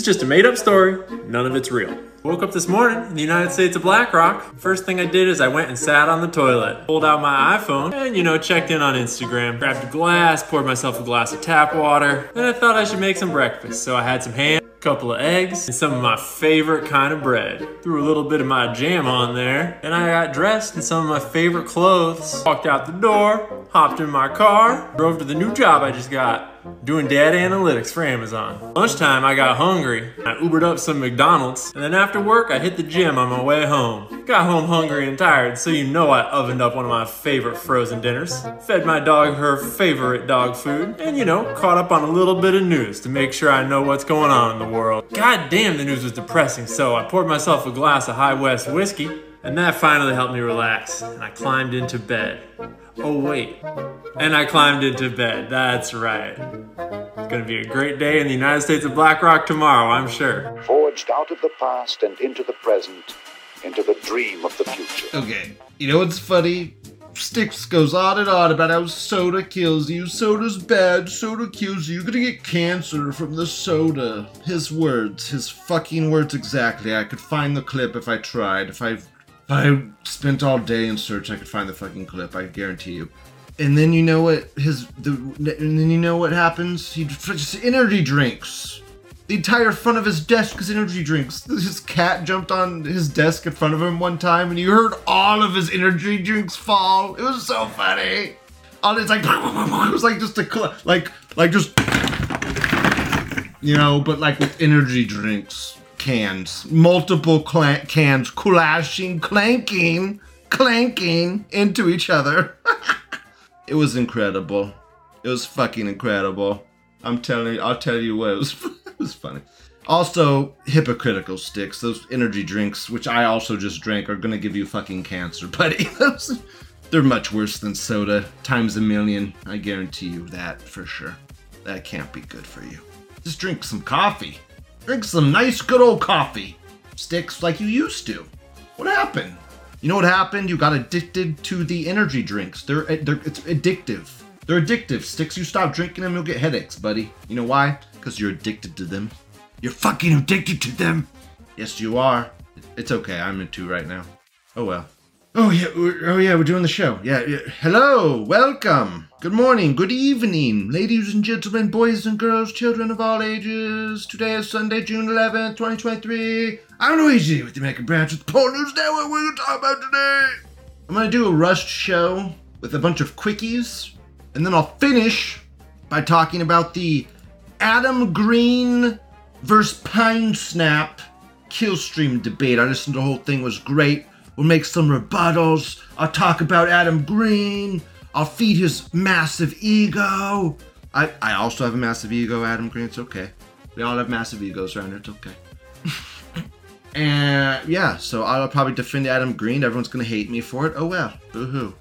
It's just a made up story, none of it's real. Woke up this morning in the United States of BlackRock. First thing I did is I went and sat on the toilet, pulled out my iPhone, and you know, checked in on Instagram. Grabbed a glass, poured myself a glass of tap water, and I thought I should make some breakfast. So I had some ham, a couple of eggs, and some of my favorite kind of bread. Threw a little bit of my jam on there, and I got dressed in some of my favorite clothes. Walked out the door, hopped in my car, drove to the new job I just got doing data analytics for Amazon. Lunchtime, I got hungry. I Ubered up some McDonald's, and then after work, I hit the gym on my way home. Got home hungry and tired, so you know I ovened up one of my favorite frozen dinners. Fed my dog her favorite dog food, and you know, caught up on a little bit of news to make sure I know what's going on in the world. God damn, the news was depressing, so I poured myself a glass of High West whiskey, and that finally helped me relax, and I climbed into bed. Oh, wait. And I climbed into bed. That's right. It's gonna be a great day in the United States of BlackRock tomorrow, I'm sure. Forged out of the past and into the present, into the dream of the future. Okay, you know what's funny? Sticks goes on and on about how soda kills you. Soda's bad. Soda kills you. You're gonna get cancer from the soda. His words. His fucking words exactly. I could find the clip if I tried. If I I spent all day in search. I could find the fucking clip. I guarantee you. And then you know what his the and then you know what happens. He just energy drinks. The entire front of his desk is energy drinks. His cat jumped on his desk in front of him one time, and you heard all of his energy drinks fall. It was so funny. All it's like it was like just a like like just you know, but like with energy drinks cans, multiple cl- cans clashing, clanking, clanking into each other. it was incredible. It was fucking incredible. I'm telling you, I'll tell you what, it was, it was funny. Also, hypocritical sticks, those energy drinks, which I also just drank, are gonna give you fucking cancer, buddy. They're much worse than soda, times a million. I guarantee you that for sure. That can't be good for you. Just drink some coffee. Drink some nice good old coffee. Sticks like you used to. What happened? You know what happened? You got addicted to the energy drinks. They're, they're it's addictive. They're addictive. Sticks, you stop drinking them, you'll get headaches, buddy. You know why? Because you're addicted to them. You're fucking addicted to them. Yes, you are. It's okay. I'm into right now. Oh well. Oh yeah. Oh yeah. We're doing the show. Yeah. yeah. Hello. Welcome. Good morning, good evening, ladies and gentlemen, boys and girls, children of all ages. Today is Sunday, June 11th, 2023. I'm Luigi with the American branch of the Pol News Network. We're going to talk about today. I'm going to do a rushed show with a bunch of quickies, and then I'll finish by talking about the Adam Green versus Pine Sap Killstream debate. I listened to the whole thing, was great. We'll make some rebuttals. I'll talk about Adam Green. I'll feed his massive ego. I, I also have a massive ego, Adam Green. It's okay. We all have massive egos around here. It's okay. and yeah, so I'll probably defend Adam Green. Everyone's gonna hate me for it. Oh well. Boo hoo.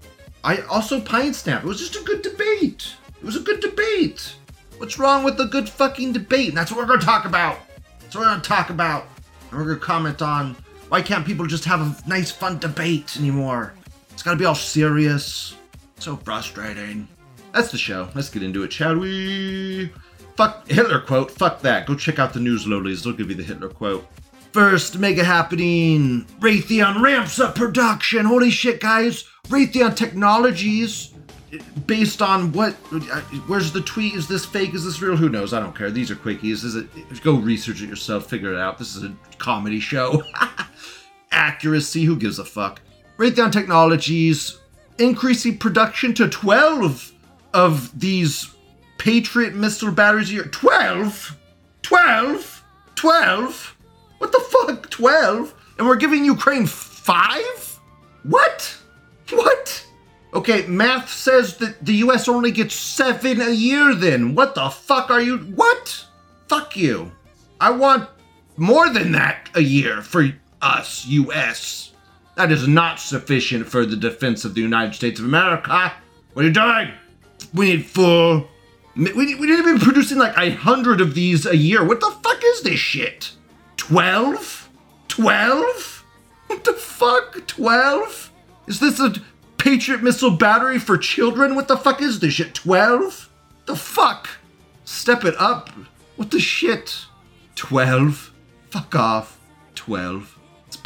I also Pine Sap. It was just a good debate. It was a good debate. What's wrong with a good fucking debate? And that's what we're gonna talk about. That's what we're gonna talk about. And we're gonna comment on why can't people just have a nice fun debate anymore? It's gotta be all serious. So frustrating. That's the show. Let's get into it, shall we? Fuck Hitler quote. Fuck that. Go check out the News Lolis. They'll give you the Hitler quote. First mega happening. Raytheon ramps up production. Holy shit, guys. Raytheon Technologies. Based on what? Where's the tweet? Is this fake? Is this real? Who knows? I don't care. These are quickies. Is it? Go research it yourself. Figure it out. This is a comedy show. Accuracy. Who gives a fuck? Raytheon Technologies increasing production to 12 of these Patriot missile batteries a year. 12? 12? 12? What the fuck? 12? And we're giving Ukraine 5? What? What? Okay, math says that the US only gets 7 a year then. What the fuck are you? What? Fuck you. I want more than that a year for us, US. That is not sufficient for the defense of the United States of America. What are you doing? We need full. We, we need to be producing like a hundred of these a year. What the fuck is this shit? 12? 12? What the fuck? 12? Is this a Patriot missile battery for children? What the fuck is this shit? 12? The fuck? Step it up. What the shit? 12? Fuck off. 12.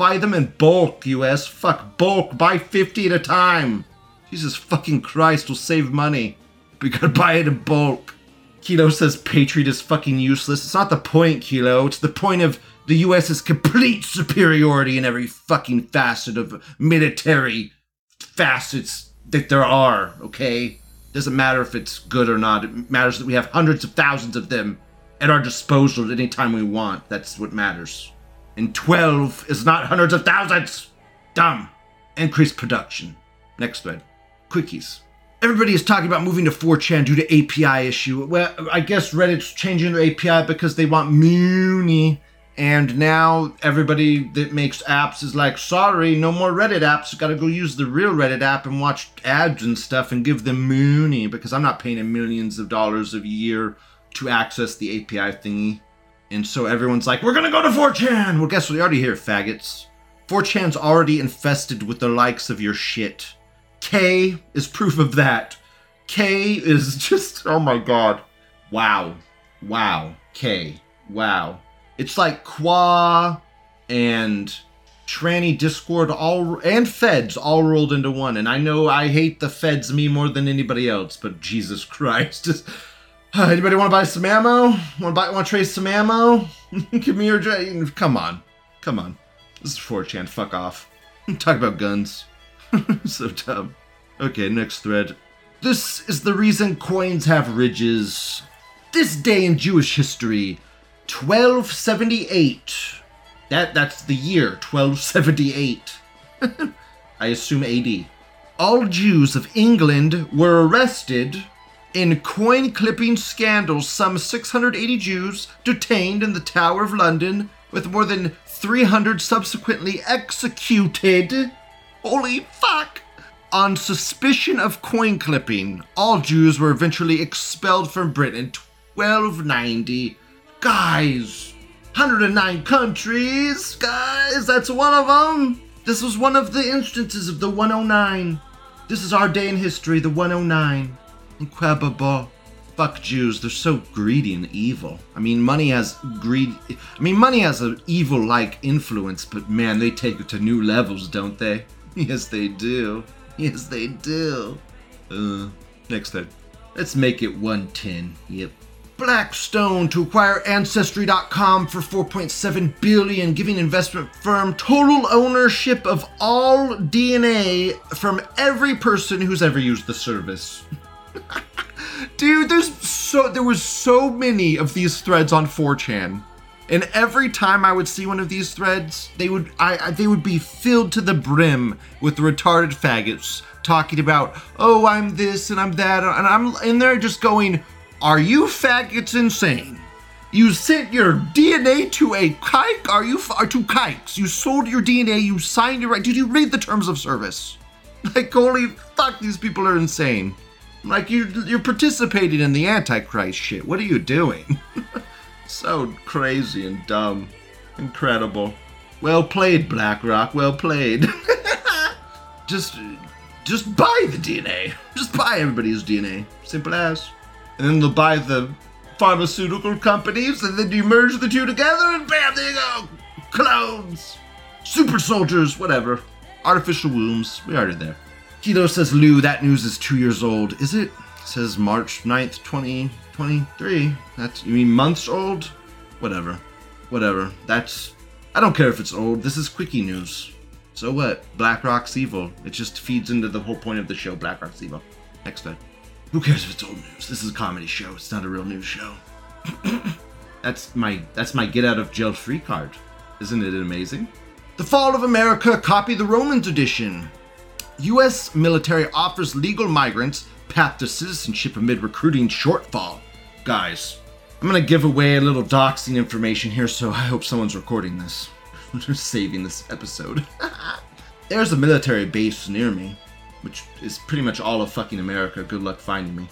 Buy them in bulk, US. Fuck bulk. Buy 50 at a time. Jesus fucking Christ, we'll save money. We gotta buy it in bulk. Kilo says Patriot is fucking useless. It's not the point, Kilo. It's the point of the US's complete superiority in every fucking facet of military facets that there are, okay? Doesn't matter if it's good or not. It matters that we have hundreds of thousands of them at our disposal at any time we want. That's what matters. And 12 is not hundreds of thousands! Dumb. Increase production. Next thread. Quickies. Everybody is talking about moving to 4chan due to API issue. Well, I guess Reddit's changing their API because they want Muni. And now everybody that makes apps is like, sorry, no more Reddit apps. Gotta go use the real Reddit app and watch ads and stuff and give them Mooney because I'm not paying them millions of dollars a year to access the API thingy. And so everyone's like, we're gonna go to 4chan! Well, guess what? We already here, faggots. 4chan's already infested with the likes of your shit. K is proof of that. K is just, oh my god. Wow. Wow. K. Wow. It's like Qua and Tranny Discord all and Feds all rolled into one. And I know I hate the Feds me more than anybody else, but Jesus Christ. Anybody want to buy some ammo? Want to buy? Want to trade some ammo? Give me your. Come on, come on. This is 4chan. Fuck off. Talk about guns. so dumb. Okay, next thread. This is the reason coins have ridges. This day in Jewish history, 1278. That that's the year 1278. I assume AD. All Jews of England were arrested in coin clipping scandals. Some 680 Jews detained in the Tower of London, with more than 300 subsequently executed. Holy fuck! On suspicion of coin clipping, all Jews were eventually expelled from Britain in 1290. Guys, 109 countries, guys, that's one of them. This was one of the instances of the 109. This is our day in history, the 109. Incredible. Fuck Jews, they're so greedy and evil. I mean, money has greed. I mean, money has an evil like influence, but man, they take it to new levels, don't they? Yes, they do. Yes, they do. Uh, next thing. Let's make it 110. Yep. Blackstone to acquire Ancestry.com for 4.7 billion, giving investment firm total ownership of all DNA from every person who's ever used the service. Dude, there's so there was so many of these threads on 4chan. And every time I would see one of these threads, they would I, I they would be filled to the brim with retarded faggots talking about, "Oh, I'm this and I'm that." And I'm in there just going, "Are you faggots insane?" You sent your DNA to a kike? Are you f- to kikes? You sold your DNA. You signed your right. Did you read the terms of service? Like, holy fuck, these people are insane. Like you, you're participating in the Antichrist shit. What are you doing? so crazy and dumb. Incredible. Well played, BlackRock. Well played. just, just buy the DNA. Just buy everybody's DNA. Simple as. And then they'll buy the pharmaceutical companies, and then you merge the two together, and bam, there you go. Clones, super soldiers, whatever. Artificial wombs. We already there. Kilo says, Lou, that news is two years old. Is it? says March 9th, 2023. That's, you mean months old? Whatever. Whatever. That's, I don't care if it's old. This is quickie news. So what? BlackRock's evil. It just feeds into the whole point of the show. BlackRock's evil. Next thread. Who cares if it's old news? This is a comedy show. It's not a real news show. that's my that's my get out of jail free card. Isn't it amazing? The Fall of America Copy the Romans edition. U.S. military offers legal migrants path to citizenship amid recruiting shortfall. Guys, I'm gonna give away a little doxing information here, so I hope someone's recording this. I'm saving this episode. There's a military base near me, which is pretty much all of fucking America. Good luck finding me.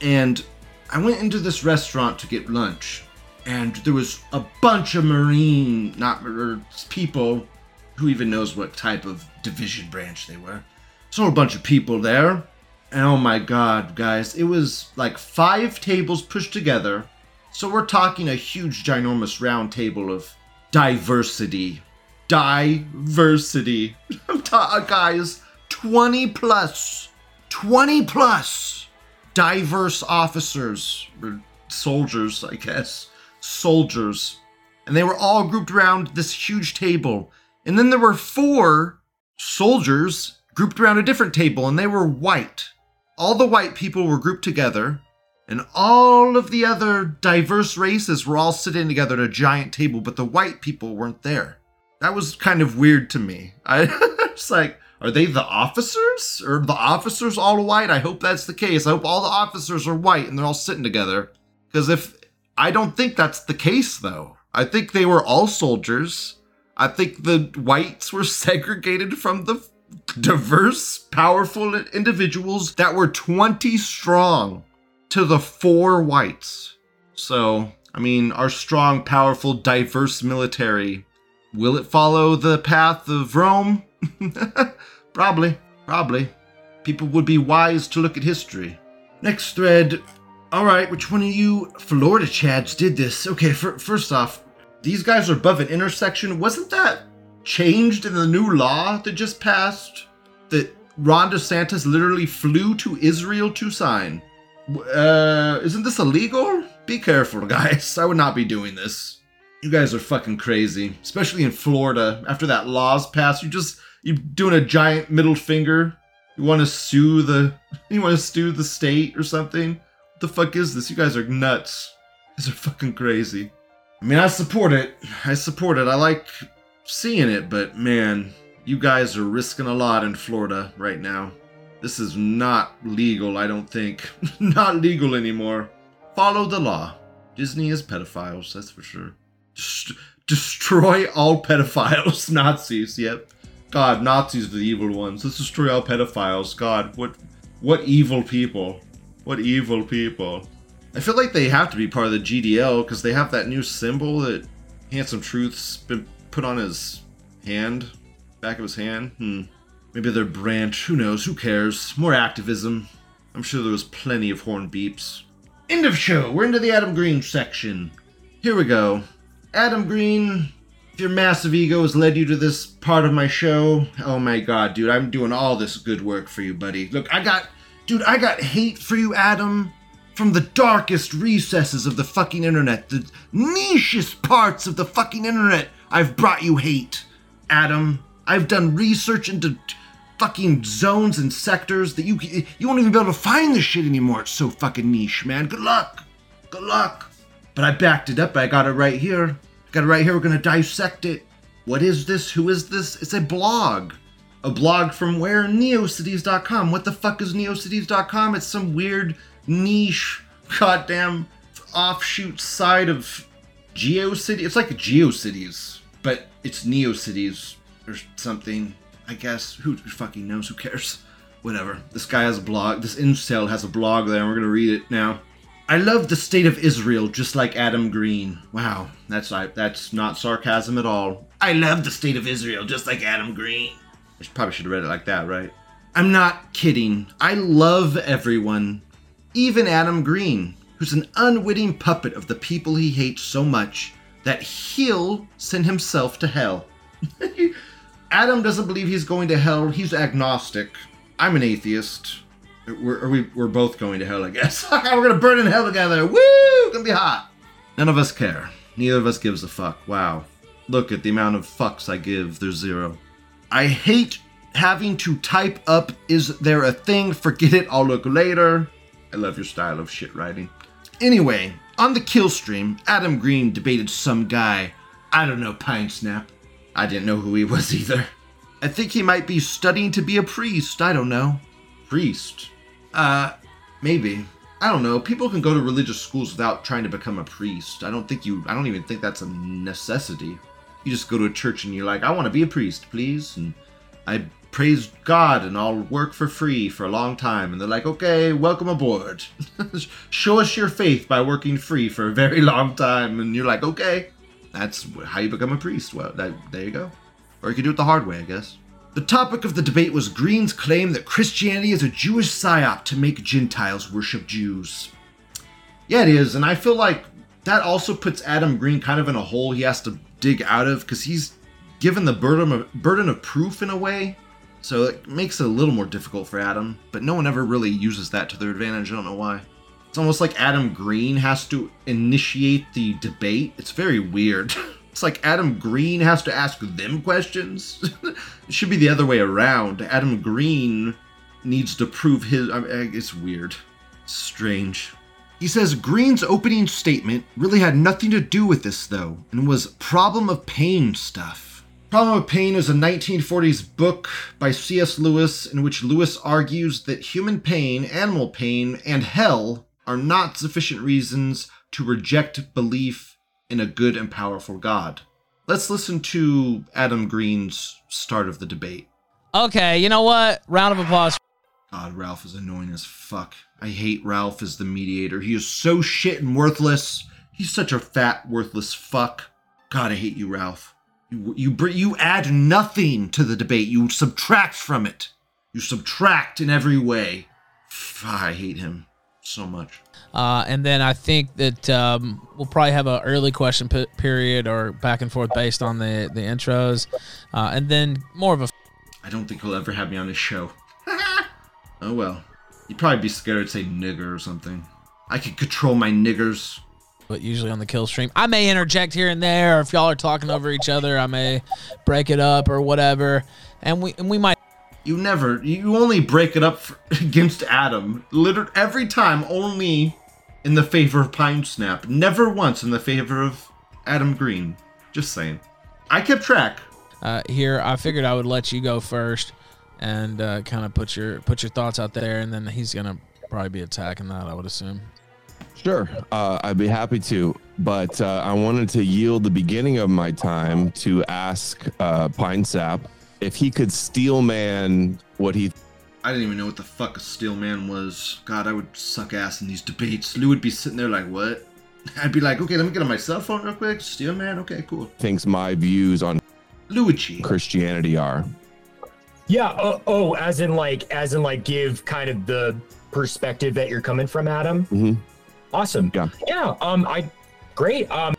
And I went into this restaurant to get lunch, and there was a bunch of Marine, not er, people, who even knows what type of division branch they were. So a bunch of people there, and oh my god, guys, it was like five tables pushed together, So we're talking a huge, ginormous round table of diversity. Diversity. Guys, 20 20 plus diverse officers, or soldiers, I guess. Soldiers. And they were all grouped around this huge table. And then there were four soldiers grouped around a different table, and they were white. All the white people were grouped together, and all of the other diverse races were all sitting together at a giant table, but the white people weren't there. That was kind of weird to me. I was like, are they the officers? Or the officers all white? I hope that's the case. I hope all the officers are white and they're all sitting together. Because if I don't think that's the case, though. I think they were all soldiers. I think the whites were segregated from the diverse, powerful individuals that were 20 strong to the four whites. So, I mean, our strong, powerful, diverse military, will it follow the path of Rome? probably, probably. People would be wise to look at history. Next thread. All right, which one of you Florida Chads did this? Okay, fir- first off, these guys are above an intersection. Wasn't that changed in the new law that just passed? That Ron DeSantis literally flew to Israel to sign. Uh, isn't this illegal? Be careful, guys. I would not be doing this. You guys are fucking crazy, especially in Florida. After that law's passed, you just you doing a giant middle finger. You want to sue the you want to sue the state or something? What the fuck is this? You guys are nuts. Guys are fucking crazy. I mean, I support it. I support it. I like seeing it, but man, you guys are risking a lot in Florida right now. This is not legal, I don't think. not legal anymore. Follow the law. Disney is pedophiles, that's for sure. Dest- destroy all pedophiles. Nazis, yep. God, Nazis are the evil ones. Let's destroy all pedophiles. God, what what evil people. What evil people. I feel like they have to be part of the GDL because they have that new symbol that Handsome Truth's been put on his hand, back of his hand. Hmm. Maybe their branch. Who knows? Who cares? More activism. I'm sure there was plenty of horn beeps. End of show. We're into the Adam Green section. Here we go. Adam Green, if your massive ego has led you to this part of my show, oh my god, dude, I'm doing all this good work for you, buddy. Look, I got, dude, I got hate for you, Adam from the darkest recesses of the fucking internet, the nichest parts of the fucking internet, I've brought you hate. Adam, I've done research into fucking zones and sectors that you you won't even be able to find this shit anymore. It's so fucking niche, man. Good luck. Good luck. But I backed it up. I got it right here. Got it right here. We're gonna dissect it. What is this? Who is this? It's a blog. A blog from where? Neocities.com. What the fuck is Neocities.com? It's some weird niche, goddamn offshoot side of GeoCity. It's like GeoCities, but it's Neo Cities or something. I guess. Who, fucking knows? Who cares? Whatever. This guy has a blog. This incel has a blog there, and we're gonna read it now. I love the state of Israel just like Adam Green. Wow, that's that's not sarcasm at all. I love the state of Israel just like Adam Green. I probably should have read it like that, right? I'm not kidding. I love everyone, even Adam Green, who's an unwitting puppet of the people he hates so much that he'll send himself to hell. Adam doesn't believe he's going to hell. He's agnostic. I'm an atheist. We're, we, we're both going to hell, I guess. we're gonna burn in hell together. Woo! Gonna be hot. None of us care. Neither of us gives a fuck. Wow. Look at the amount of fucks I give. There's zero. I hate having to type up, is there a thing? Forget it, I'll look later. I love your style of shit writing. Anyway, on the kill stream, Adam Green debated some guy. I don't know, Pine Sap. I didn't know who he was either. I think he might be studying to be a priest. I don't know. Priest? Uh, maybe. I don't know. People can go to religious schools without trying to become a priest. I don't think you, I don't even think that's a necessity. You just go to a church and you're like, I want to be a priest, please. And I praise God and I'll work for free for a long time. And they're like, okay, welcome aboard. Show us your faith by working free for a very long time. And you're like, okay, that's how you become a priest. Well, that, there you go. Or you can do it the hard way, I guess. The topic of the debate was Green's claim that Christianity is a Jewish psyop to make Gentiles worship Jews. Yeah, it is, and I feel like that also puts Adam Green kind of in a hole he has to dig out of because he's given the burden of, burden of proof in a way. So it makes it a little more difficult for Adam, but no one ever really uses that to their advantage. I don't know why. It's almost like Adam Green has to initiate the debate. It's very weird. It's like Adam Green has to ask them questions. it should be the other way around. Adam Green needs to prove his. I mean, it's weird. Strange. He says Green's opening statement really had nothing to do with this, though, and was problem of pain stuff. Problem of Pain is a 1940s book by C.S. Lewis in which Lewis argues that human pain, animal pain, and hell are not sufficient reasons to reject belief in a good and powerful God. Let's listen to Adam Green's start of the debate. Okay, you know what? Round of applause. God, Ralph is annoying as fuck. I hate Ralph as the mediator. He is so shit and worthless. He's such a fat, worthless fuck. God, I hate you, Ralph. You you br- you add nothing to the debate. You subtract from it. You subtract in every way. I hate him so much. Uh, and then I think that um, we'll probably have an early question p- period or back and forth based on the the intros, uh, and then more of a. I don't think he'll ever have me on his show. oh well. He'd probably be scared to say nigger or something. I could control my niggers. But usually on the kill stream, I may interject here and there. Or if y'all are talking over each other, I may break it up or whatever, and we and we might. You never. You only break it up for, against Adam. Literally every time, only in the favor of Pine Sap. Never once in the favor of Adam Green. Just saying. I kept track. Uh, here, I figured I would let you go first, and uh, kind of put your put your thoughts out there, and then he's gonna probably be attacking that. I would assume. Sure, uh, I'd be happy to, but uh, I wanted to yield the beginning of my time to ask uh, Pine Sap if he could steel man what he. I didn't even know what the fuck a steel man was. God, I would suck ass in these debates. Lou would be sitting there like, what? I'd be like, okay, let me get on my cell phone real quick. Steel man? Okay, cool. thinks my views on Luigi. Christianity are. Yeah. Oh, oh, as in like, as in like, give kind of the perspective that you're coming from, Adam. Mhm. Awesome. Yeah. Yeah. Um. I. Great. Um.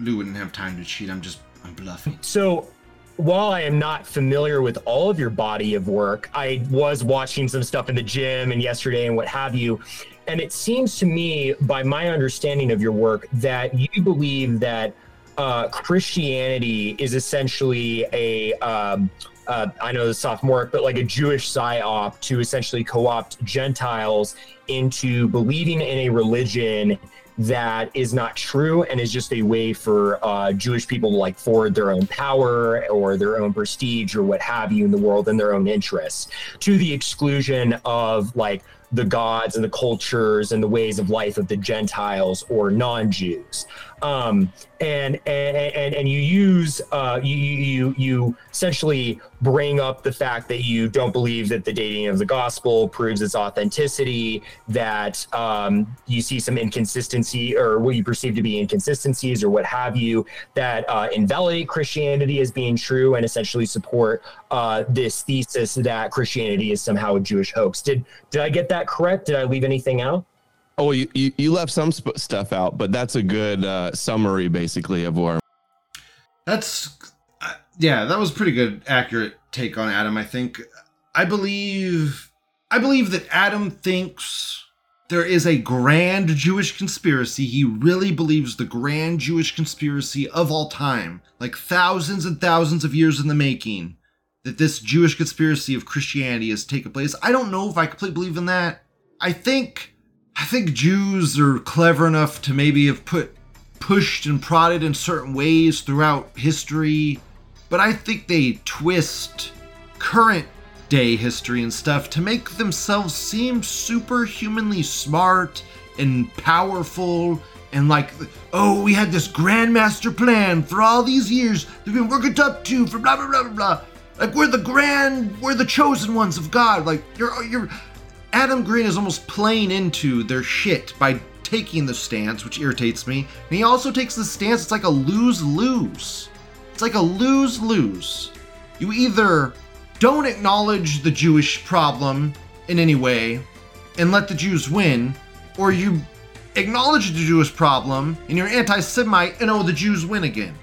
Lou wouldn't have time to cheat. I'm just, I'm bluffing. So, while I am not familiar with all of your body of work, I was watching some stuff in the gym and yesterday and what have you. And it seems to me, by my understanding of your work, that you believe that uh, Christianity is essentially a, um, uh, I know the sophomoric, but like a Jewish psyop to essentially co opt Gentiles into believing in a religion that is not true and is just a way for uh, Jewish people to like forward their own power or their own prestige or what have you in the world and their own interests to the exclusion of like the gods and the cultures and the ways of life of the Gentiles or non-Jews. Um, and, and and and you use uh, you you you essentially bring up the fact that you don't believe that the dating of the gospel proves its authenticity, that um, you see some inconsistency or what you perceive to be inconsistencies or what have you, that uh, invalidate Christianity as being true and essentially support uh, this thesis that Christianity is somehow a Jewish hoax. Did did I get that correct? Did I leave anything out? Oh, you, you, you left some sp- stuff out, but that's a good uh, summary, basically, of where That's uh, yeah, that was pretty good accurate take on Adam, I think. I believe I believe that Adam thinks there is a grand Jewish conspiracy. He really believes the grand Jewish conspiracy of all time, like thousands and thousands of years in the making, that this Jewish conspiracy of Christianity has taken place. I don't know if I completely believe in that. I think I think Jews are clever enough to maybe have put pushed and prodded in certain ways throughout history, but I think they twist current day history and stuff to make themselves seem superhumanly smart and powerful and like oh we had this grandmaster plan for all these years that we've been working up to for blah blah blah blah blah. Like we're the grand we're the chosen ones of god. Like you're you're Adam Green is almost playing into their shit by taking the stance, which irritates me. And he also takes the stance, it's like a lose lose. It's like a lose lose. You either don't acknowledge the Jewish problem in any way and let the Jews win, or you acknowledge the Jewish problem and you're anti-Semite and oh the Jews win again.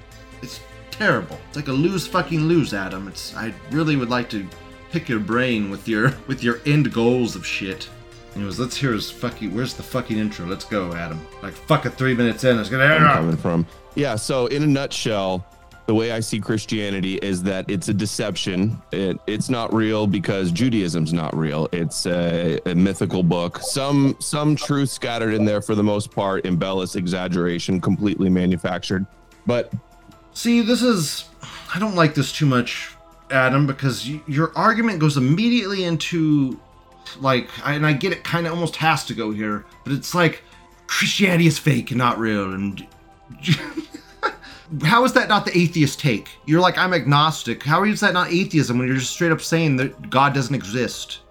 It's terrible. It's like a lose fucking lose, Adam. It's I really would like to pick your brain with your with your end goals of shit. Anyways, let's hear his fucking where's the fucking intro? Let's go, Adam. Like fucking three minutes in, it's I'm gonna coming from. Yeah. So in a nutshell, the way I see Christianity is that it's a deception. It, it's not real because Judaism's not real. It's a, a mythical book. Some some truth scattered in there for the most part, embellish, exaggeration, completely manufactured. But See, this is. I don't like this too much, Adam, because your argument goes immediately into. Like, and I get it kind of almost has to go here, but it's like Christianity is fake and not real. And how is that not the atheist take? You're like, I'm agnostic. How is that not atheism when you're just straight up saying that God doesn't exist?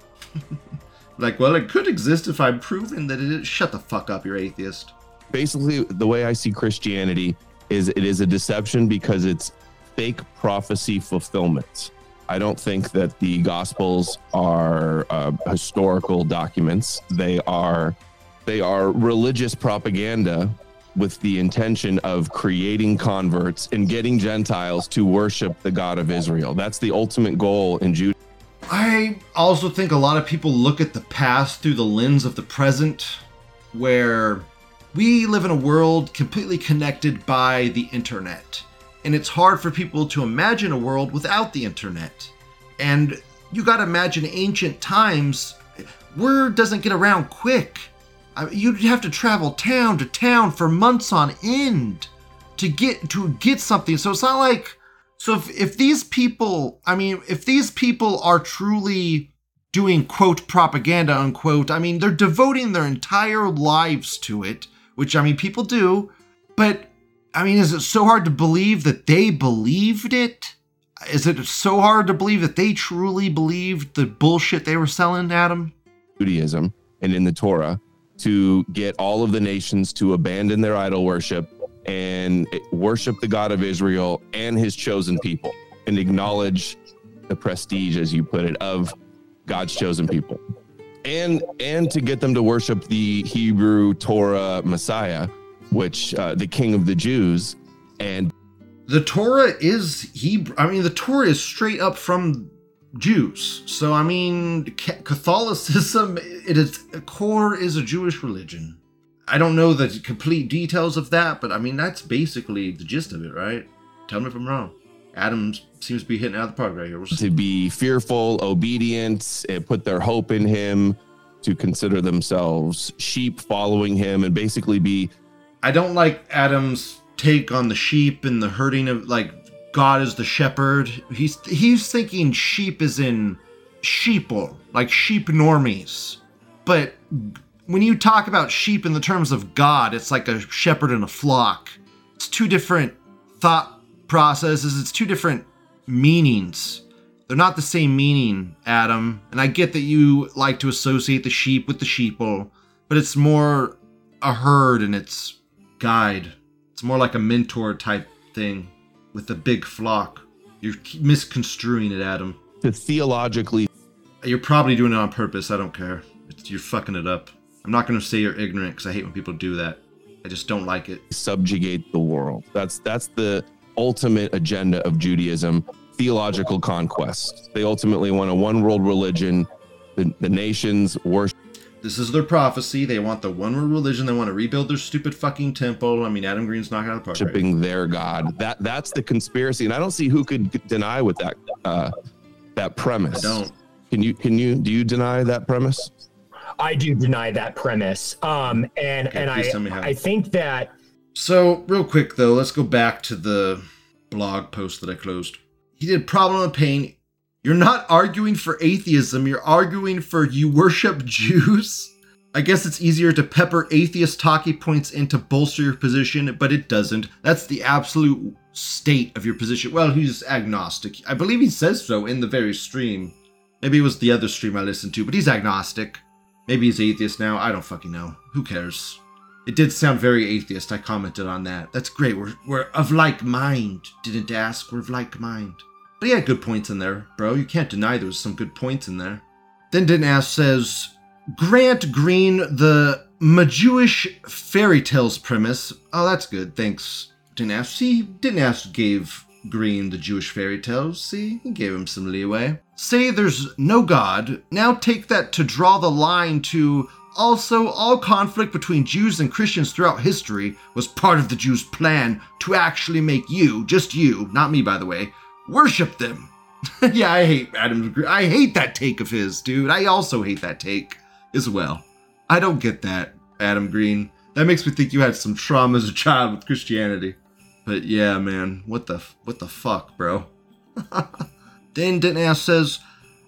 like, well, it could exist if I'm proven that it is. Shut the fuck up, you're atheist. basically the way I see Christianity is it is a deception because it's fake prophecy fulfillment. I don't think that the gospels are uh, historical documents. They are they are religious propaganda with the intention of creating converts and getting Gentiles to worship the God of Israel. That's the ultimate goal in Judaism. I also think a lot of people look at the past through the lens of the present, where we live in a world completely connected by the internet. And it's hard for people to imagine a world without the internet. And you gotta imagine ancient times, word doesn't get around quick. You'd have to travel town to town for months on end to get to get something. So it's not like so if, if these people, I mean, if these people are truly doing quote propaganda unquote, I mean, they're devoting their entire lives to it, which I mean, people do. But I mean, is it so hard to believe that they believed it? Is it so hard to believe that they truly believed the bullshit they were selling, Adam? Judaism and in the Torah to get all of the nations to abandon their idol worship and worship the God of Israel and his chosen people and acknowledge the prestige, as you put it, of God's chosen people. And and to get them to worship the Hebrew Torah Messiah, which uh, the King of the Jews, and The Torah is Hebrew. I mean, the Torah is straight up from Jews. So I mean, Ca- Catholicism, it is core is a Jewish religion. I don't know the complete details of that, but I mean that's basically the gist of it, right? Tell me if I'm wrong. Adam seems to be hitting out of the park right here. We'll to be fearful, obedient, and put their hope in him, to consider themselves sheep following him, and basically be I don't like Adam's take on the sheep and the herding of like God is the shepherd. He's he's thinking sheep is in sheeple, like sheep normies. But when you talk about sheep in the terms of God, it's like a shepherd and a flock. It's two different thought processes, it's two different meanings. They're not the same meaning, Adam. And I get that you like to associate the sheep with the sheeple, but it's more a herd and its guide. It's more like a mentor type thing with a big flock. You're misconstruing it, Adam. to theologically You're probably doing it on purpose. I don't care. It's, you're fucking it up. I'm not going to say you're ignorant because I hate when people do that. I just don't like it. subjugate the world. That's that's the ultimate agenda of Judaism, theological conquest. They ultimately want a one world religion. The, the nations worship This is their prophecy. They want the one world religion. They want to rebuild their stupid fucking temple. I mean, Adam Green's knocking out of the park. right? their God. That that's the conspiracy, and I don't see who could deny with that uh, that premise. I don't. Can you can you do you deny that premise? I do deny that premise. Um, and Okay, and I please tell me how. I think that So, real quick though, let's go back to the blog post that I closed. He did problem of pain. You're not arguing for atheism, you're arguing for you worship Jews. I guess it's easier to pepper atheist talking points in to bolster your position, but it doesn't. That's the absolute state of your position. Well, he's agnostic. I believe he says so in the very stream. Maybe it was the other stream I listened to, but he's agnostic. Maybe he's atheist now. I don't fucking know. Who cares? It did sound very atheist. I commented on that. That's great. We're we're of like mind. Didn't ask. We're of like mind. But yeah, good points in there, bro. You can't deny there was some good points in there. Then didn't says Grant Green the my Jewish fairy tales premise. Oh, that's good. Thanks. Didn't. See, didn't. Gave Green the Jewish fairy tales. See, he gave him some leeway. Say there's no God. Now take that to draw the line to. Also, all conflict between Jews and Christians throughout history was part of the Jews' plan to actually make you, just you, not me by the way, worship them. yeah, I hate Adam. I hate that take of his, dude. I also hate that take as well. I don't get that, Adam Green. That makes me think you had some trauma as a child with Christianity. But yeah, man, what the what the fuck, bro? Dan Denton says,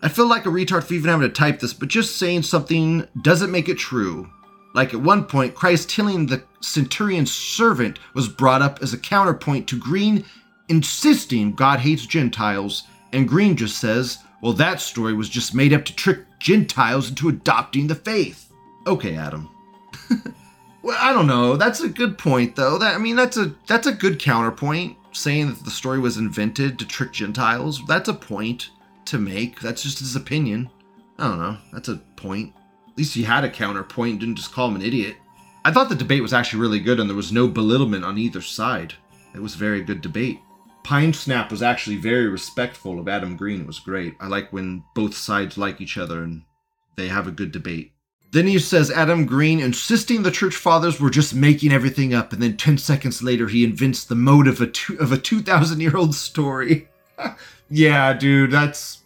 I feel like a retard for even having to type this, but just saying something doesn't make it true. Like at one point, Christ healing the centurion's servant was brought up as a counterpoint to Green insisting God hates Gentiles, and Green just says, well, that story was just made up to trick Gentiles into adopting the faith. Okay, Adam. well, I don't know. That's a good point, though. That I mean, that's a that's a good counterpoint. Saying that the story was invented to trick Gentiles. That's a point to make. That's just his opinion. I don't know. That's a point. At least he had a counterpoint. Didn't just call him an idiot. I thought the debate was actually really good, and there was no belittlement on either side. It was very good debate. Pine Sap was actually very respectful of Adam Green. It was great. I like when both sides like each other and they have a good debate. Then he says Adam Green insisting the church fathers were just making everything up, and then 10 seconds later he invents the mode of a, two, of a 2,000 year old story. yeah, dude, that's.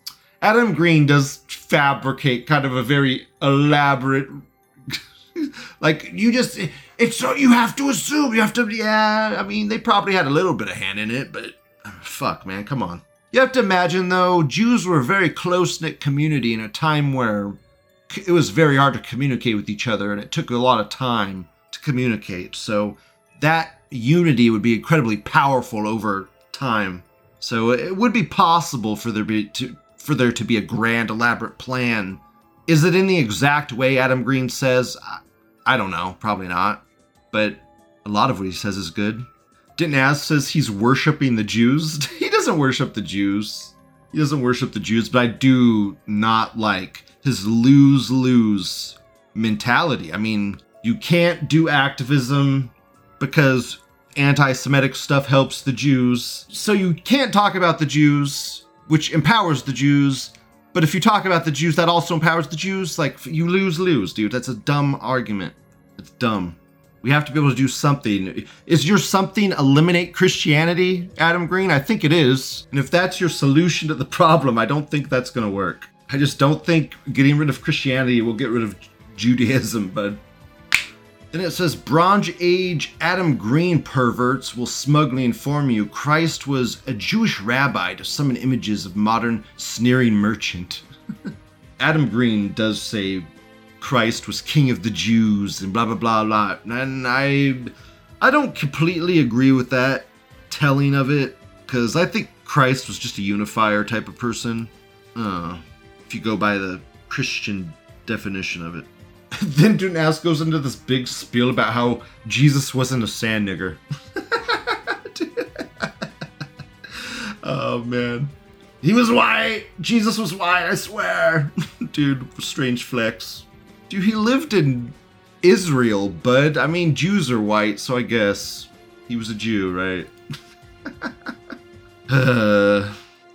Adam Green does fabricate kind of a very elaborate. like, you just. It's so you have to assume, you have to. Yeah, I mean, they probably had a little bit of hand in it, but. Fuck, man, come on. You have to imagine, though, Jews were a very close knit community in a time where it was very hard to communicate with each other and it took a lot of time to communicate. So that unity would be incredibly powerful over time. So it would be possible for there be to for there to be a grand elaborate plan. Is it in the exact way Adam Green says? I, I don't know, probably not. But a lot of what he says is good. Dinaz says he's worshiping the Jews. he doesn't worship the Jews. He doesn't worship the Jews, but I do not like his lose lose mentality. I mean, you can't do activism because anti Semitic stuff helps the Jews. So you can't talk about the Jews, which empowers the Jews. But if you talk about the Jews, that also empowers the Jews. Like, you lose lose, dude. That's a dumb argument. It's dumb. We have to be able to do something. Is your something eliminate Christianity, Adam Green? I think it is. And if that's your solution to the problem, I don't think that's going to work. I just don't think getting rid of Christianity will get rid of Judaism, but. Then it says Bronze Age Adam Green perverts will smugly inform you Christ was a Jewish rabbi to summon images of modern sneering merchant. Adam Green does say Christ was king of the Jews and blah blah blah blah. And I I don't completely agree with that telling of it because I think Christ was just a unifier type of person. Uh, if you go by the Christian definition of it. then Dunas goes into this big spiel about how Jesus wasn't a sand nigger. oh man. He was white. Jesus was white, I swear. Dude, strange flex. Dude, he lived in Israel, bud. I mean, Jews are white, so I guess he was a Jew, right? uh,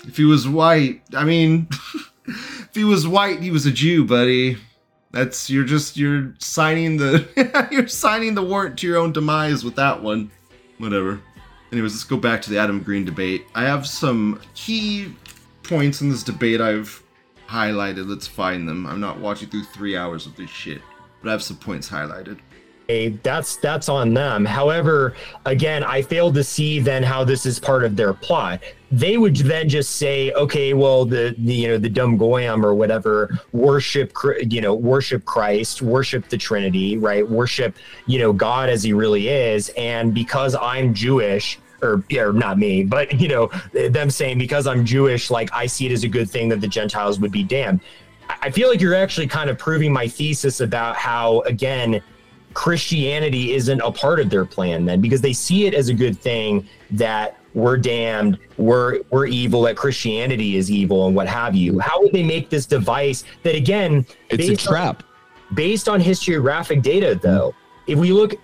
if he was white, I mean, if he was white, he was a Jew, buddy. That's you're just you're signing the you're signing the warrant to your own demise with that one. Whatever. Anyways, let's go back to the Adam Green debate. I have some key points in this debate I've highlighted. Let's find them. I'm not watching through three hours of this shit, but I have some points highlighted. Hey, that's that's on them. However, again, I failed to see then how this is part of their plot. They would then just say, okay, well, the, the you know the dumb goyim or whatever worship you know worship Christ, worship the Trinity, right? Worship you know God as He really is, and because I'm Jewish, or, or not me, but you know them saying because I'm Jewish, like I see it as a good thing that the Gentiles would be damned. I feel like you're actually kind of proving my thesis about how again Christianity isn't a part of their plan then because they see it as a good thing that we're damned, we're we're evil, that Christianity is evil and what have you. How would they make this device that again It's a trap. On, based on historiographic data, though, if we look,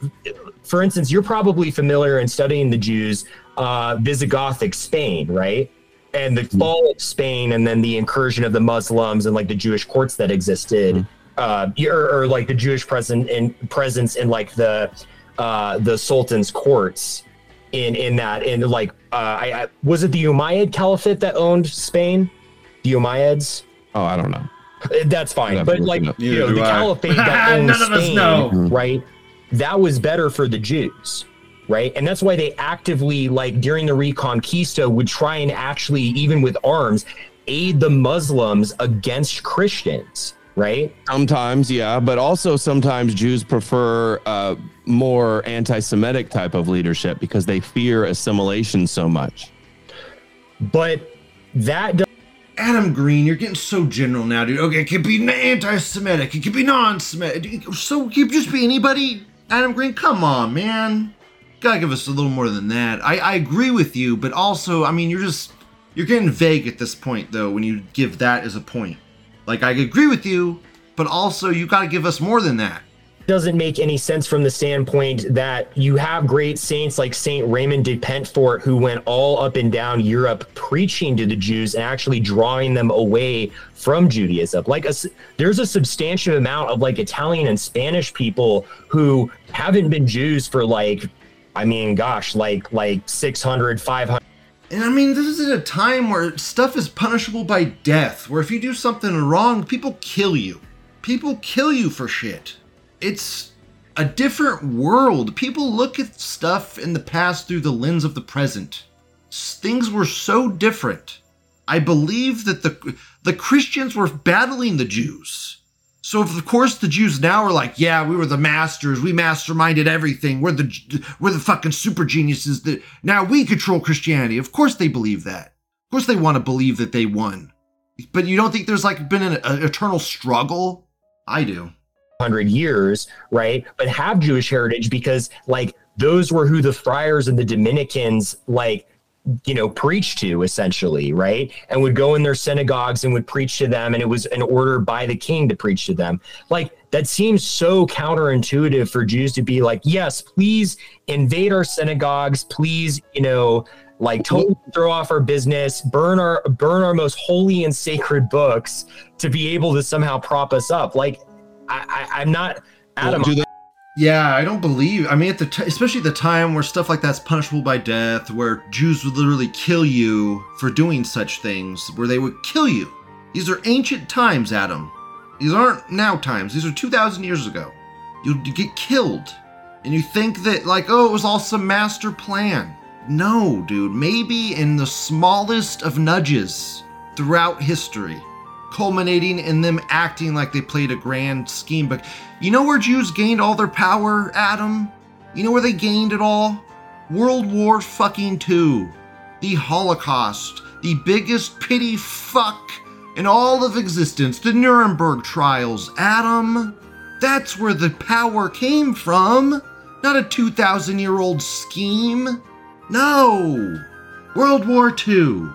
for instance, you're probably familiar in studying the Jews, uh, Visigothic Spain, right? And the fall of Spain, and then the incursion of the Muslims and like the Jewish courts that existed, uh, or, or like the Jewish present in presence in like the uh, the Sultan's courts in in that in like uh, I, I was it the Umayyad Caliphate that owned Spain, the Umayyads. Oh, I don't know. Uh, That's fine, but like you know, the I. caliphate that owned None of us Spain, know. right? That was better for the Jews, right? And that's why they actively, like during the Reconquista, would try and actually, even with arms, aid the Muslims against Christians, right? Sometimes, yeah, but also sometimes Jews prefer uh, more anti-Semitic type of leadership because they fear assimilation so much. But that does Adam Green, you're getting so general now, dude. Okay, it could be anti-Semitic, it could be non-Semitic. So it could just be anybody. Adam Green, come on, man. Gotta give us a little more than that. I, I agree with you, but also, I mean, you're just you're getting vague at this point, though, when you give that as a point. Like, I agree with you, but also you gotta give us more than that. Doesn't make any sense from the standpoint that you have great saints like Saint Raymond de Peñafort who went all up and down Europe preaching to the Jews and actually drawing them away from Judaism. Like a, there's a substantial amount of like Italian and Spanish people who haven't been Jews for like I mean gosh, like like 600 500 And I mean, this is at a time where stuff is punishable by death, where if you do something wrong, people kill you. People kill you for shit. It's a different world. People look at stuff in the past through the lens of the present. Things were so different. I believe that the the Christians were battling the Jews. So of course the Jews now are like, yeah, we were the masters, we masterminded everything. We're the we're the fucking super geniuses that now we control Christianity. Of course they believe that. Of course they want to believe that they won. But you don't think there's like been an, an eternal struggle? I do. Hundred years, right? But have Jewish heritage because like those were who the friars and the Dominicans like you know preached to essentially, right? And would go in their synagogues and would preach to them, and it was an order by the king to preach to them. Like that seems so counterintuitive for Jews to be like, yes, please invade our synagogues, please, you know. Like totally throw off our business, burn our burn our most holy and sacred books to be able to somehow prop us up. Like I, I, I'm not Adam. Do they Yeah, I don't believe. I mean, at the t- especially the time where stuff like that's punishable by death, where Jews would literally kill you for doing such things, where they would kill you. These are ancient times, Adam. These aren't now times. These are two thousand years ago. You you get killed, and you think that like, oh, it was all some master plan. No, dude. Maybe in the smallest of nudges throughout history, culminating in them acting like they played a grand scheme. But you know where Jews gained all their power, Adam? You know where they gained it all? World War fucking two. The Holocaust. The biggest pity fuck in all of existence. The Nuremberg trials, Adam. That's where the power came from. Not a 2,000 year old scheme. No. World War II.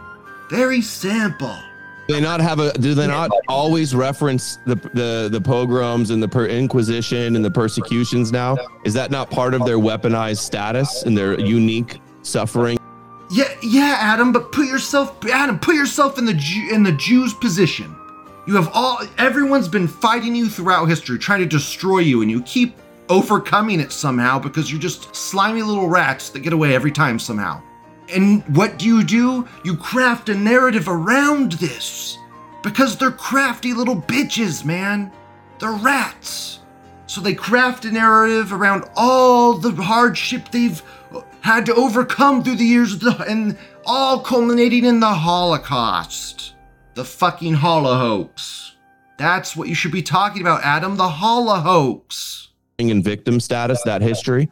Very simple. Do they not have a? Do they not always reference the the the pogroms and the per Inquisition and the persecutions? Now is that not part of their weaponized status and their unique suffering? Yeah, yeah, Adam, but put yourself Adam, put yourself in the Jew, in the Jews' position. You have all everyone's been fighting you throughout history, trying to destroy you, and you keep overcoming it somehow because you're just slimy little rats that get away every time somehow. And what do you do? You craft a narrative around this. Because they're crafty little bitches, man. They're rats. So they craft a narrative around all the hardship they've uh, had to overcome through the years, the- and all culminating in the Holocaust. The fucking Holohoax. That's what you should be talking about, Adam. The Holohoax. in victim status, that history.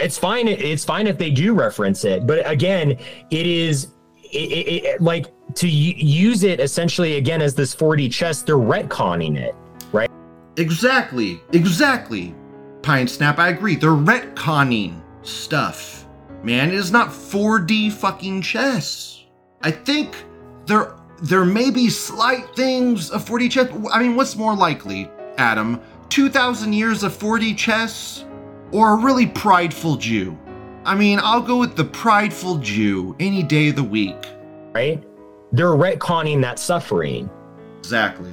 It's fine. It's fine if they do reference it, but again, it is it, it, it- like to use it essentially again as this 4D chess. They're retconning it, right? Exactly. Exactly. Pine Sap, I agree. They're retconning stuff. Man, it is not 4D fucking chess. I think there there may be slight things of 4D chess. I mean, what's more likely, Adam? 2,000 years of 4D chess or a really prideful Jew? I mean, I'll go with the prideful Jew any day of the week. right? They're retconning that suffering. Exactly.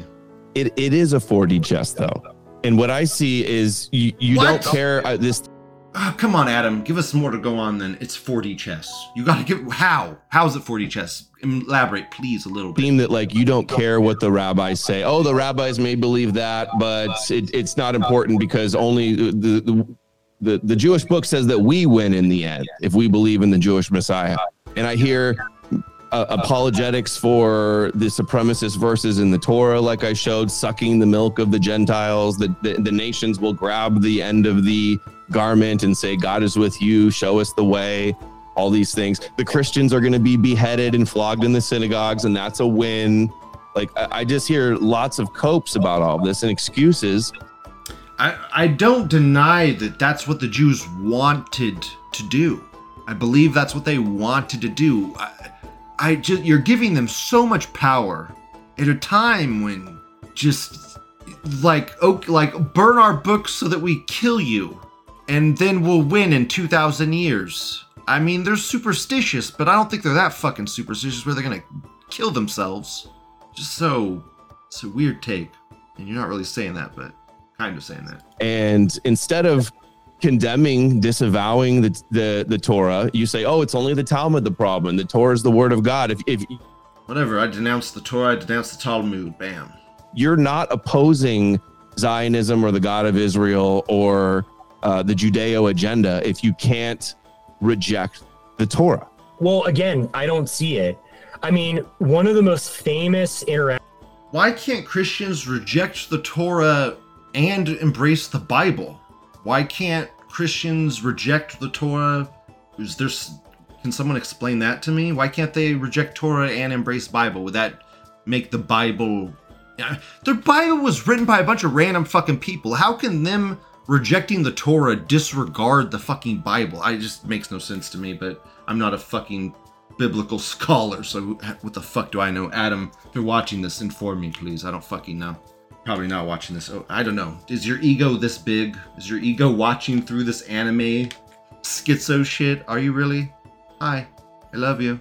It it is a 4D chess though, and what I see is you you What? don't care uh, this. Ah, come on, Adam. Give us more to go on then. It's 4D chess. You gotta give. How? How is it 4D chess? Elaborate, please, a little bit. theme that like you don't care what the rabbis say. Oh, the rabbis may believe that, but it, it's not important because only the, the the the Jewish book says that we win in the end if we believe in the Jewish Messiah. And I hear uh, apologetics for the supremacist verses in the Torah, like I showed, sucking the milk of the Gentiles. The, the the nations will grab the end of the garment and say, "God is with you. Show us the way." all these things. The Christians are going to be beheaded and flogged in the synagogues, and that's a win. Like I, I just hear lots of copes about all this and excuses. I, don't deny that that's what the Jews wanted to do. I believe that's what they wanted to do. I, I just you're giving them so much power at a time when just like like burn our books so that we kill you, and then we'll win in two thousand years. I mean, they're superstitious, but I don't think they're that fucking superstitious where they're gonna kill themselves. Just so it's a weird take, and you're not really saying that, but kind of saying that. And instead of condemning, disavowing the, the the Torah, you say, "Oh, it's only the Talmud the problem. The Torah is the word of God." If if Whatever, I denounce the Torah, I denounce the Talmud. Bam. you're not opposing Zionism or the God of Israel or uh, the Judeo agenda, if you can't reject the Torah. Well, again, I don't see it. I mean, one of the most famous interactions. Why can't Christians reject the Torah and embrace the Bible? Why can't Christians reject the Torah? Is there can someone explain that to me? Why can't they reject Torah and embrace Bible? Would that make the Bible Their Bible was written by a bunch of random fucking people. How can them rejecting the Torah disregard the fucking Bible? I just makes no sense to me, but I'm not a fucking biblical scholar, so what the fuck do I know? Adam, if you're watching this, inform me, please. I don't fucking know. Probably not watching this. Oh, I don't know. Is your ego this big? Is your ego watching through this anime schizo shit? Are you really? Hi, I love you.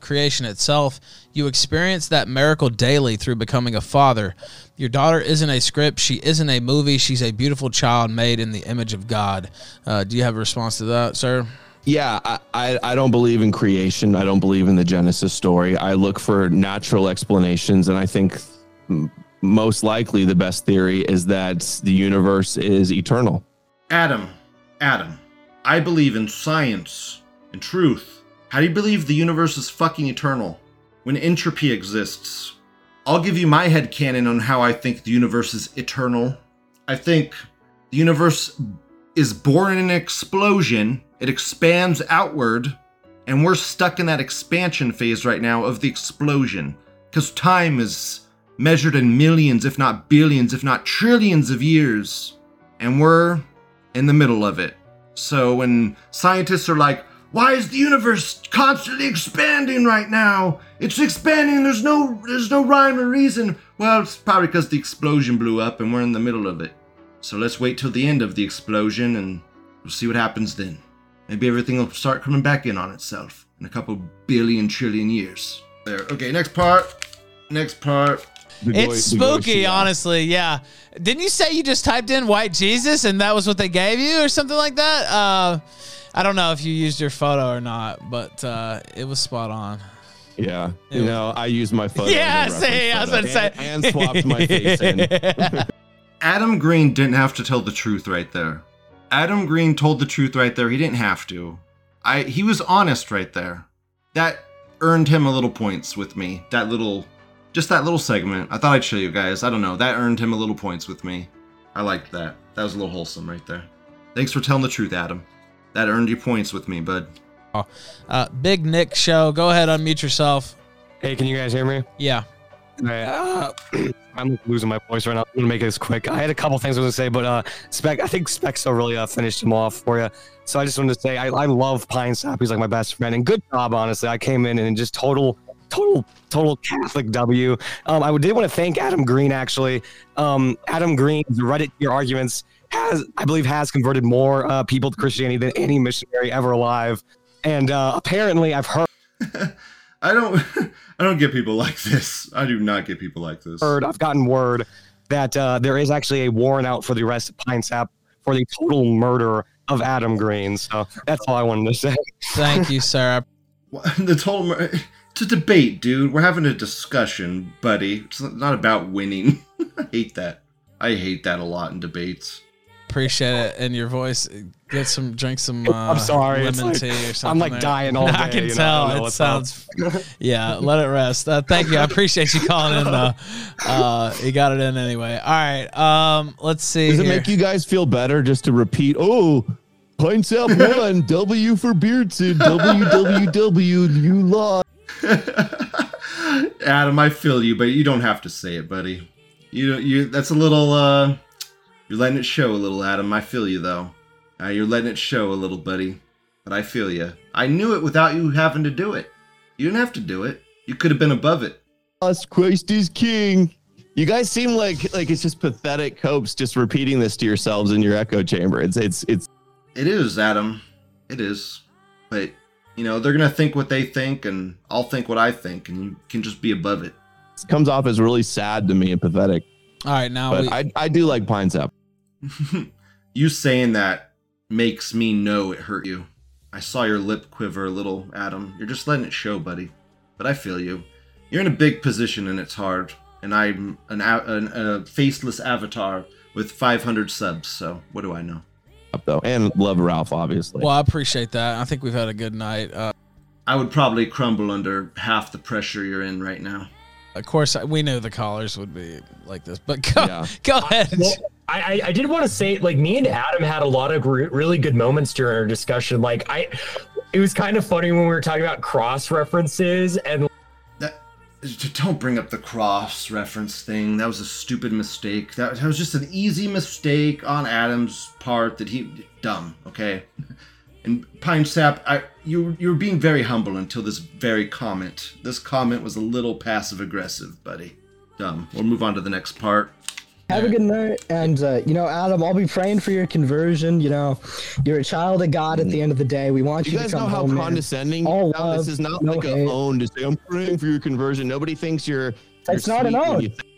creation itself, you experience that miracle daily through becoming a father. Your daughter isn't a script, she isn't a movie, she's a beautiful child made in the image of God. Uh, do you have a response to that, sir? Yeah, I, I, I don't believe in creation. I don't believe in the Genesis story. I look for natural explanations, and I think m- most likely the best theory is that the universe is eternal. Adam, Adam, I believe in science and truth. How do you believe the universe is fucking eternal when entropy exists? I'll give you my head headcanon on how I think the universe is eternal. I think the universe is born in an explosion, it expands outward, and we're stuck in that expansion phase right now of the explosion. Because time is measured in millions, if not billions, if not trillions of years. And we're in the middle of it. So when scientists are like, why is the universe constantly expanding right now? It's expanding, there's no there's no rhyme or reason. Well, it's probably because the explosion blew up and we're in the middle of it. So let's wait till the end of the explosion and we'll see what happens then. Maybe everything will start coming back in on itself in a couple billion trillion years. There. Okay, next part. Next part. The It's the spooky, Shiach. honestly. Yeah. Didn't you say you just typed in white Jesus and that was what they gave you or something like that? Uh, I don't know if you used your photo or not, but uh, it was spot on. Yeah, you know, I use my photo. Yeah, see, I was about to say. and, and swapped my face in. Adam Green didn't have to tell the truth right there. Adam Green told the truth right there. He didn't have to. I he was honest right there. That earned him a little points with me. That little just that little segment. I thought I'd show you guys. I don't know. That earned him a little points with me. I liked that. That was a little wholesome right there. Thanks for telling the truth, Adam. That earned you points with me, bud. Oh. Uh, Big Nick Show. Go ahead, unmute yourself. Hey, can you guys hear me? Yeah. Alright, uh, I'm losing my voice right now. I'm gonna make this quick. I had a couple things I was gonna say, but uh, Spec, I think Specso really uh, finished him off for you. So I just wanted to say I, I love Pine Sap. He's like my best friend, and good job, honestly. I came in and just total total total Catholic W. Um, I did want to thank Adam Green actually. Um, Adam Green's Reddit your arguments has I believe has converted more uh, people to Christianity than any missionary ever alive. And uh, apparently, I've heard I don't I don't get people like this. I do not get people like this. heard I've gotten word that uh, there is actually a warrant out for the arrest of Pine Sap for the total murder of Adam Green. So that's all I wanted to say. Thank you, sir. The total mur- it's a debate, dude. We're having a discussion, buddy. It's not about winning. I hate that. I hate that a lot in debates. Appreciate it. And your voice, get some, drink some. Uh, I'm sorry, lemon like- tea or something. I'm like there. dying all day. I can you know, I tell. know it what's up. sounds. yeah, let it rest. Uh, thank you. I appreciate you calling in. Though. Uh, you got it in anyway. All right. Um, let's see. Does it make you guys feel better just to repeat? Oh, Pine Sap one, W for Beardson, WWW, you lost. Adam, I feel you, but you don't have to say it, buddy. You you that's a little uh you're letting it show a little, Adam. I feel you though. Uh, you're letting it show a little, buddy. But I feel you. I knew it without you having to do it. You didn't have to do it. You could have been above it. Us Christ is king. You guys seem like like it's just pathetic hopes just repeating this to yourselves in your echo chamber. It's it's it's It is, Adam. It is. But you know, they're gonna think what they think and I'll think what I think and you can just be above it. it comes off as really sad to me and pathetic. All right. Now But we. I I do like Pine Sap. you saying that makes me know it hurt you. I saw your lip quiver a little, Adam. You're just letting it show, buddy. But I feel you. You're in a big position and it's hard. And I'm an, an a faceless avatar with 500 subs, so what do I know? Though, and love Ralph obviously. well, I appreciate that. I think we've had a good night. Uh, I would probably crumble under half the pressure you're in right now. of course, we knew the callers would be like this, but go, Yeah. go ahead. Well, I, I, I did want to say, like, me and Adam had a lot of re- really good moments during our discussion. Like, I, it was kind of funny when we were talking about cross references and That don't bring up the cross reference thing. That was a stupid mistake. That, was just an easy mistake on Adam's part that he dumb. Okay, and Pine Sap, I you you were being very humble until this very comment. This comment was a little passive aggressive, buddy. Dumb. We'll move on to the next part. Have a good night. And, uh, you know, Adam, I'll be praying for your conversion. You know, you're a child of God at the end of the day. We want you you, guys to come know how home. man. condescending All now, this is not no like a hate. own to say I'm praying for your conversion. Nobody thinks you're, you're It's not an sweet own.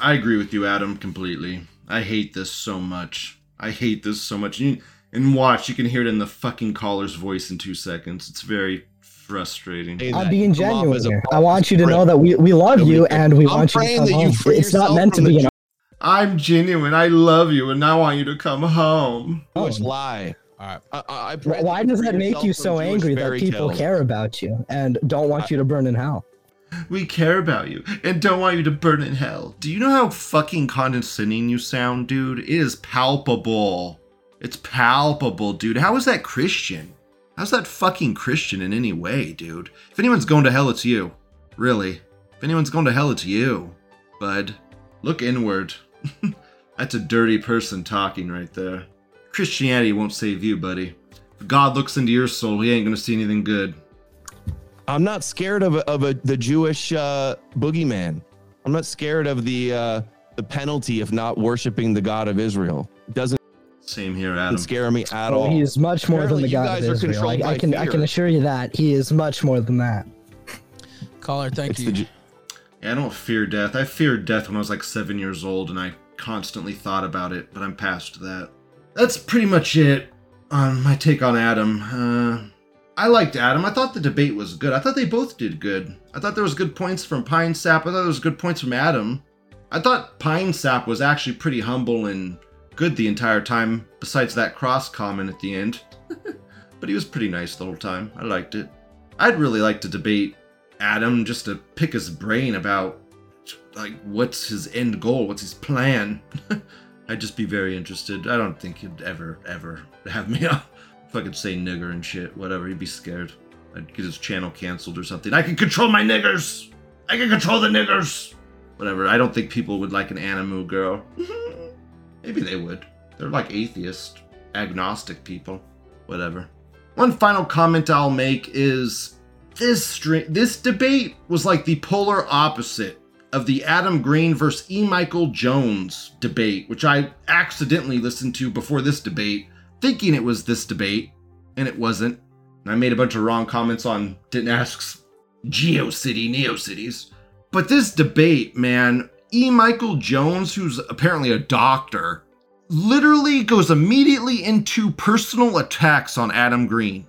I agree with you, Adam, completely. I hate this so much. I hate this so much. You, and watch, you can hear it in the fucking caller's voice in two seconds. It's very frustrating. say I'm being You come off genuine here. I want you to know that we, we love Nobody you and we I'm want you to praying come that you home. free It's not meant to be the an I'm genuine. I love you, and I want you to come home. Oh, Jewish lie. All right. I, I, I Why does that make you so Jewish angry that people tales. care about you and don't want you to burn in hell? We care about you and don't want you to burn in hell. Do you know how fucking condescending you sound, dude? It is palpable. It's palpable, dude. How is that Christian? How's that fucking Christian in any way, dude? If anyone's going to hell, it's you. Really. If anyone's going to hell, it's you, bud. Look inward. That's a dirty person talking right there. Christianity won't save you, buddy. If God looks into your soul, he ain't gonna see anything good. I'm not scared of a, of a the Jewish uh, boogeyman. I'm not scared of the uh, the penalty of not worshiping the God of Israel. It doesn't Same here, Adam. scare me at Well, all. he is much more Apparently than the God of Israel. controlled I, I by can I can assure you that he is much more than that. Caller, thank It's you. the Ju- Yeah, I don't fear death. I feared death when I was like seven years old, and I constantly thought about it, but I'm past that. That's pretty much it on my take on Adam. Uh, I liked Adam. I thought the debate was good. I thought they both did good. I thought there was good points from Pine Sap. I thought there was good points from Adam. I thought Pine Sap was actually pretty humble and good the entire time, besides that cross comment at the end. but he was pretty nice the whole time. I liked it. I'd really like to debate Adam just to pick his brain about like what's his end goal, what's his plan. I'd just be very interested. I don't think he'd ever, ever have me on. If I could say nigger and shit, whatever, he'd be scared. I'd get his channel canceled or something. I can control my niggers! I can control the niggers! Whatever, I don't think people would like an Animu girl. Maybe they would. They're like atheist, agnostic people. Whatever. One final comment I'll make is this stri- this debate was like the polar opposite of the Adam Green versus E. Michael Jones debate, which I accidentally listened to before this debate, thinking it was this debate, and it wasn't. And I made a bunch of wrong comments on didn't ask GeoCity, NeoCities. But this debate, man, E. Michael Jones, who's apparently a doctor, literally goes immediately into personal attacks on Adam Green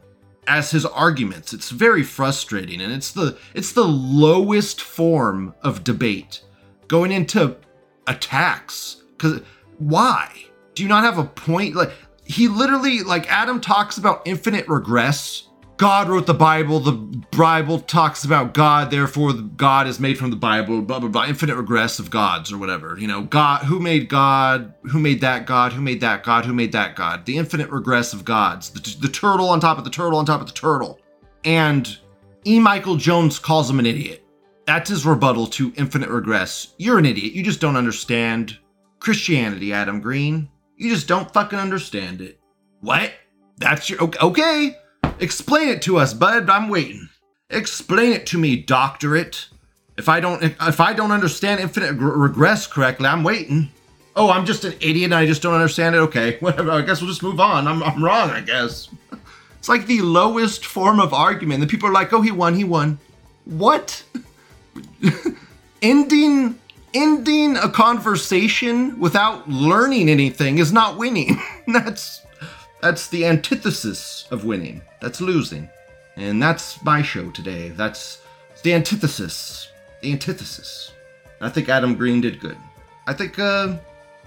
as his arguments. It's very frustrating and it's the it's the lowest form of debate going into attacks cuz why? Do you not have a point like he literally like Adam talks about infinite regress God wrote the Bible. The Bible talks about God, therefore God is made from the Bible. Blah blah blah. Infinite regress of gods or whatever. You know, God. Who made God? Who made that God? Who made that God? Who made that God? The infinite regress of gods. The, the turtle on top of the turtle on top of the turtle. And E. Michael Jones calls him an idiot. That's his rebuttal to infinite regress. You're an idiot. You just don't understand Christianity, Adam Green. You just don't fucking understand it. What? That's your okay. Explain it to us, bud. I'm waiting. Explain it to me, doctorate. If I don't if I don't understand infinite regress correctly, I'm waiting. Oh, I'm just an idiot and I just don't understand it. Okay, whatever. I guess we'll just move on. I'm, I'm wrong, I guess. It's like the lowest form of argument. The people are like, oh, he won, he won. What? ending ending a conversation without learning anything is not winning. That's that's the antithesis of winning. That's losing. And that's my show today. That's the antithesis. The antithesis. I think Adam Green did good. I think uh,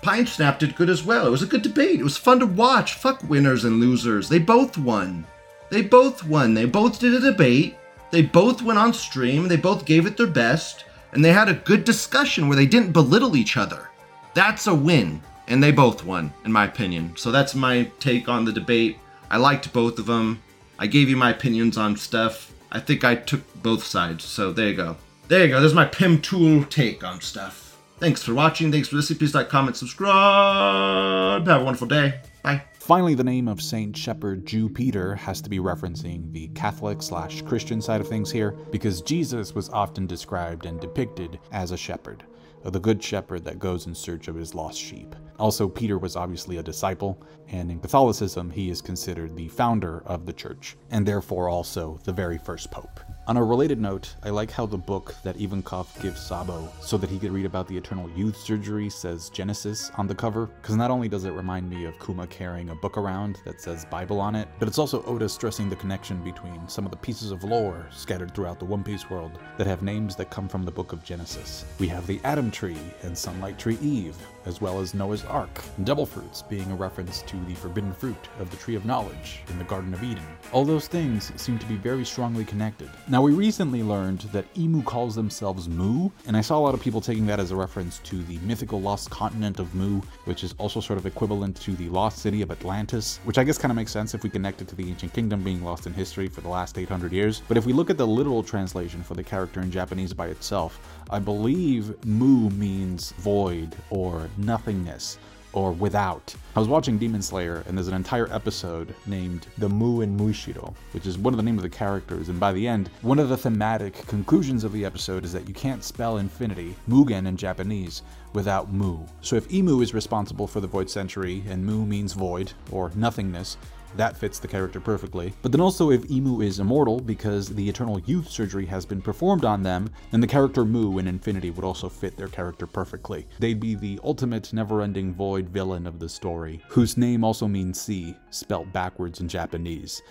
Pine Sap did good as well. It was a good debate. It was fun to watch. Fuck winners and losers. They both won. They both won. They both did a debate. They both went on stream. They both gave it their best. And they had a good discussion where they didn't belittle each other. That's a win and they both won, in my opinion. So that's my take on the debate. I liked both of them. I gave you my opinions on stuff. I think I took both sides. So there you go. There you go. There's my Pim Tool take on stuff. Thanks for watching. Thanks for listening. Please like, comment, subscribe. Have a wonderful day. Bye. Finally, the name of Saint Shepherd Ju Peter has to be referencing the Catholic slash Christian side of things here, because Jesus was often described and depicted as a shepherd the good shepherd that goes in search of his lost sheep. Also, Peter was obviously a disciple, and in Catholicism, he is considered the founder of the church, and therefore also the very first pope. On a related note, I like how the book that Ivankov gives Sabo so that he could read about the eternal youth surgery says Genesis on the cover, because not only does it remind me of Kuma carrying a book around that says Bible on it, but it's also Oda stressing the connection between some of the pieces of lore scattered throughout the One Piece world that have names that come from the book of Genesis. We have the Adam Tree and Sunlight Tree Eve, as well as Noah's Ark, Devil Fruits being a reference to the forbidden fruit of the Tree of Knowledge in the Garden of Eden. All those things seem to be very strongly connected. Now, we recently learned that Imu calls themselves Mu, and I saw a lot of people taking that as a reference to the mythical lost continent of Mu, which is also sort of equivalent to the lost city of Atlantis, which I guess kind of makes sense if we connect it to the ancient kingdom being lost in history for the last 800 years. But if we look at the literal translation for the character in Japanese by itself, I believe Mu means void or nothingness or without. I was watching Demon Slayer, and there's an entire episode named The Mu and Muichiro, which is one of the names of the characters. And by the end, one of the thematic conclusions of the episode is that you can't spell infinity, Mugen in Japanese, without Mu. So if Imu is responsible for the Void Century, and Mu means void or nothingness, that fits the character perfectly. But then also if Imu is immortal because the eternal youth surgery has been performed on them, then the character Mu in Infinity would also fit their character perfectly. They'd be the ultimate never-ending void villain of the story, whose name also means sea, spelt backwards in Japanese.